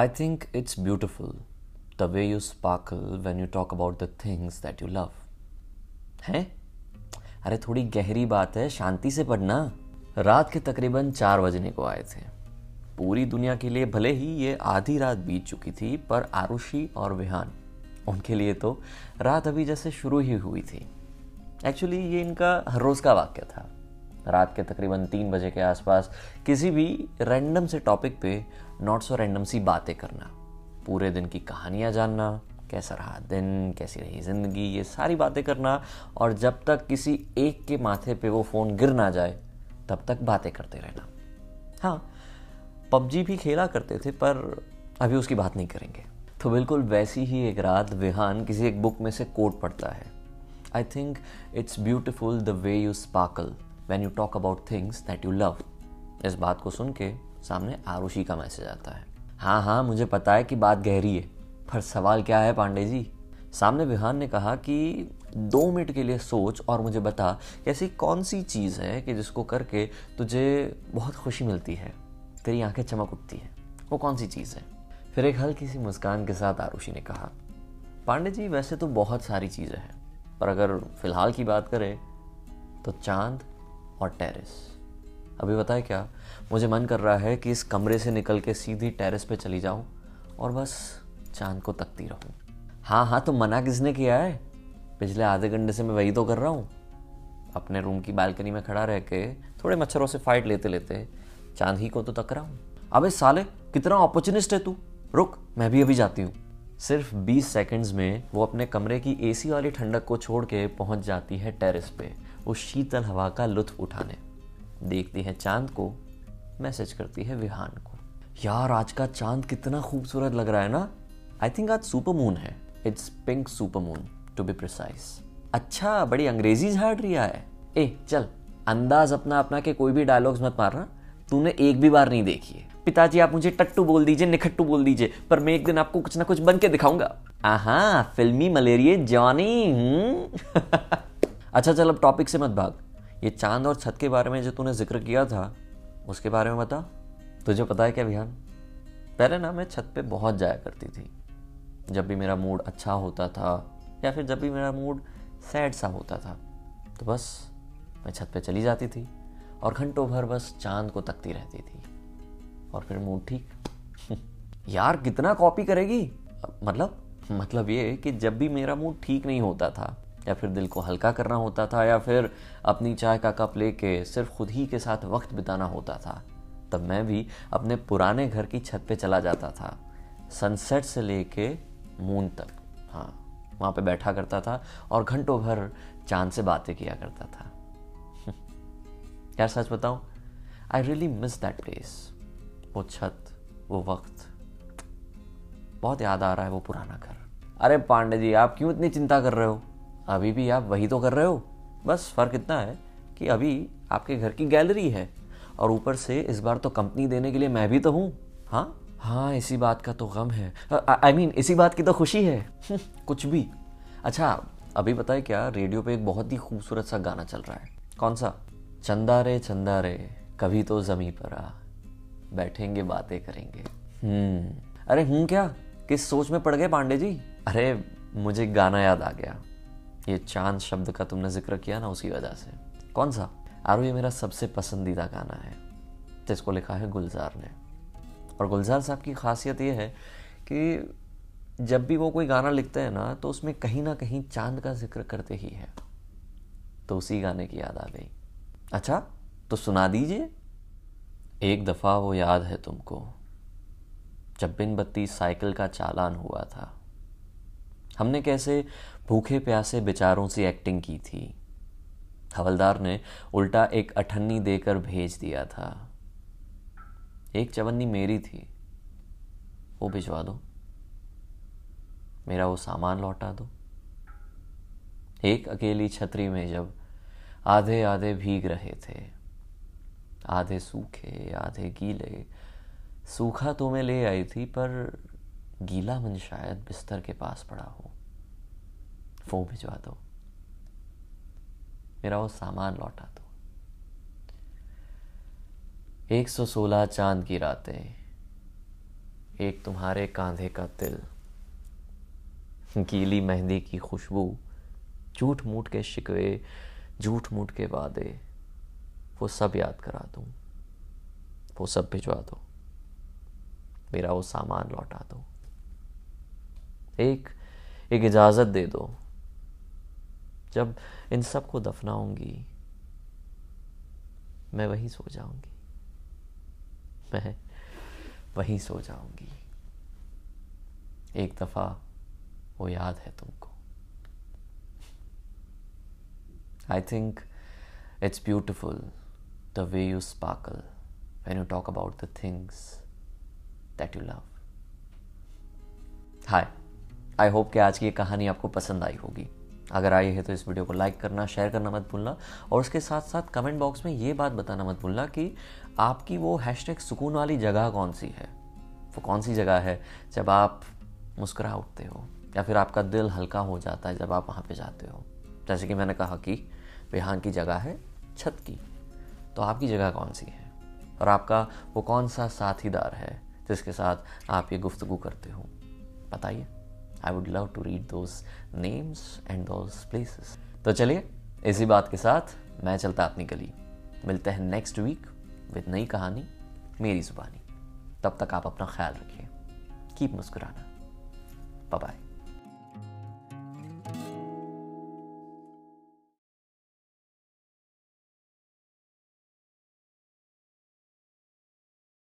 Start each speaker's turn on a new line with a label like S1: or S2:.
S1: I think it's beautiful, the way you sparkle when you talk about the things that you love. हैं? अरे, थोड़ी गहरी बात है, शांति से पढ़ना रात के तकरीबन चार बजने को आए थे पूरी दुनिया के लिए भले ही ये आधी रात बीत चुकी थी, पर आरुषि और विहान, उनके लिए तो रात अभी जैसे शुरू ही हुई थी एक्चुअली ये इनका हर रोज़ का वाक्य था रात के तकरीबन तीन बजे के आसपास किसी भी रैंडम से टॉपिक पे नॉट सो रैंडम सी बातें करना। पूरे दिन की कहानियाँ जानना, कैसा रहा दिन, कैसी रही ज़िंदगी, ये सारी बातें करना, और जब तक किसी एक के माथे पे वो फ़ोन गिर ना जाए, तब तक बातें करते रहना। हाँ पबजी भी खेला करते थे, पर अभी उसकी बात नहीं करेंगे। तो बिल्कुल वैसी ही एक रात विहान किसी एक बुक में से कोट पढ़ता है। I think it's beautiful the way you sparkle when you talk about things that you love इस बात को सुन के सामने आरुषि का मैसेज आता है। हाँ हाँ मुझे पता है कि बात गहरी है, पर सवाल क्या है पांडे जी? सामने विहान ने कहा कि दो मिनट के लिए सोच और मुझे बता ऐसी कौन सी चीज़ है कि जिसको करके तुझे बहुत खुशी मिलती है, तेरी आँखें चमक उठती है। वो कौन सी चीज़ है? फिर एक हल्की सी मुस्कान के साथ आरुषि ने कहा, पांडे जी, वैसे तो बहुत सारी चीज़ें हैं, पर अगर फ़िलहाल की बात करें तो चाँद और टेरेस। अभी बताए क्या? मुझे मन कर रहा है कि इस कमरे से निकल के सीधी टेरेस पे चली जाऊँ और बस चाँद को तकती रहूँ। हाँ हाँ तो मना किसने किया है? पिछले आधे घंटे से मैं वही तो कर रहा हूँ। अपने रूम की बालकनी में खड़ा रह के थोड़े मच्छरों से फाइट लेते लेते चाँद ही को तो तक रहा हूँ। अबे साले, कितना अपॉर्चुनिस्ट है तू? रुक, मैं भी अभी जाती हूँ। सिर्फ़ 20 सेकंड्स में वो अपने कमरे की एसी वाली ठंडक को छोड़ के पहुँच जाती है टेरेस पे, उस शीतल हवा का लुत्फ उठाने। देखती है चाँद को, मैसेज करती है विहान को। यार, आज का चाँद कितना खूबसूरत लग रहा है ना। आई थिंक आज सुपर मून है। It's pink super moon to be precise अच्छा बड़ी अंग्रेज़ी झाड़ रही है। ए, चल, अंदाज अपना अपना के कोई भी डायलॉग्स मत मारना। तूने एक भी बार नहीं देखी है। पिताजी, आप मुझे टट्टू बोल दीजिए, निखट्टू बोल दीजिए, पर मैं एक दिन आपको कुछ ना कुछ बन के दिखाऊँगा। आहा, फिल्मी मलेरिया जॉनी हम्म। अच्छा चल, अब टॉपिक से मत भाग। ये चाँद और छत के बारे में जो तूने ज़िक्र किया था, उसके बारे में बता। तुझे पता है क्या विहान पहले ना मैं छत पे बहुत जाया करती थी। जब भी मेरा मूड अच्छा होता था, या फिर जब भी मेरा मूड सैड सा होता था तो बस मैं छत पे चली जाती थी और घंटों भर बस चाँद को तकती रहती थी। और फिर मूड ठीक। यार, कितना कॉपी करेगी? मतलब मतलब ये कि जब भी मेरा मूड ठीक नहीं होता था या फिर दिल को हल्का करना होता था, या फिर अपनी चाय का कप लेके सिर्फ़ खुद ही के साथ वक्त बिताना होता था। तब मैं भी अपने पुराने घर की छत पे चला जाता था। सनसेट से लेके मून तक हाँ वहाँ पे बैठा करता था और घंटों भर चाँद से बातें किया करता था। यार, सच बताऊँ I really miss that place वो छत, वो वक्त। बहुत याद आ रहा है वो पुराना घर। अरे पांडे जी, आप क्यों इतनी चिंता कर रहे हो? अभी भी आप वही तो कर रहे हो। बस फ़र्क इतना है कि अभी आपके घर की गैलरी है और ऊपर से इस बार तो कंपनी देने के लिए मैं भी तो हूँ। हाँ? हाँ इसी बात का तो गम है। आई मीन mean, इसी बात की तो खुशी है। कुछ भी। अच्छा अभी बताए क्या रेडियो पे एक बहुत ही खूबसूरत सा गाना चल रहा है। कौन सा? चंदा रे चंदा रे कभी तो जमी पर आ। बैठेंगे बातें करेंगे। हम्म। अरे हूँ क्या? किस सोच में पड़ गए पांडे जी? अरे मुझे गाना याद आ गया। ये चाँद शब्द का तुमने ज़िक्र किया ना उसी वजह से। कौन सा? आरो, ये मेरा सबसे पसंदीदा गाना है। जिसको लिखा है गुलजार ने। और गुलजार साहब की खासियत ये है कि जब भी वो कोई गाना लिखते हैं ना तो उसमें कहीं ना कहीं चाँद का ज़िक्र करते ही है। तो उसी गाने की याद आ गई। अच्छा तो सुना दीजिए। एक दफ़ा वो याद है तुमको। जब बिन बत्ती साइकिल का चालान हुआ था। हमने कैसे भूखे प्यासे बेचारों से एक्टिंग की थी। हवलदार ने उल्टा एक अठन्नी देकर भेज दिया था। एक चवन्नी मेरी थी। वो भिजवा दो। मेरा वो सामान लौटा दो। एक अकेली छतरी में जब आधे आधे भीग रहे थे, आधे सूखे, आधे गीले, सूखा तो मैं ले आई थी, पर गीला मन शायद बिस्तर के पास पड़ा हो। वो भिजवा दो। मेरा वो सामान लौटा दो। 116 चाँद की रातें, एक तुम्हारे कांधे का तिल, गीली मेहंदी की खुशबू झूठ मूठ के शिकवे झूठ मूठ के वादे, वो सब याद करा दूँ। वो सब भिजवा दो। मेरा वो सामान लौटा दो। एक एक इजाज़त दे दो। जब इन सबको दफनाऊँगी, मैं वहीं सो जाऊँगी। मैं वहीं सो जाऊँगी। एक दफ़ा वो याद है तुमको। I think it's beautiful the way you sparkle when you talk about the things that you love. Hi I hope कि आज की ये कहानी आपको पसंद आई होगी। अगर आई है तो इस वीडियो को लाइक करना, शेयर करना मत भूलना और उसके साथ साथ कमेंट बॉक्स में ये बात बताना मत भूलना कि आपकी वो हैशटैग सुकून वाली जगह कौन सी है? वो कौन सी जगह है जब आप मुस्करा उठते हो या फिर आपका दिल हल्का हो जाता है जब आप वहाँ पे जाते हो? जैसे कि मैंने कहा कि यहाँ की जगह है छत की। तो आपकी जगह कौन सी है? और आपका वो कौन सा साथीदार है जिसके साथ आप ये गुफ्तगु करते हो? बताइए। I would love to read those names and those places तो चलिए, इसी बात के साथ मैं चलता अपनी गली। मिलते हैं नेक्स्ट वीक विद नई कहानी, मेरी जुबानी। तब तक आप अपना ख्याल रखिए। कीप मुस्कुराना। बाय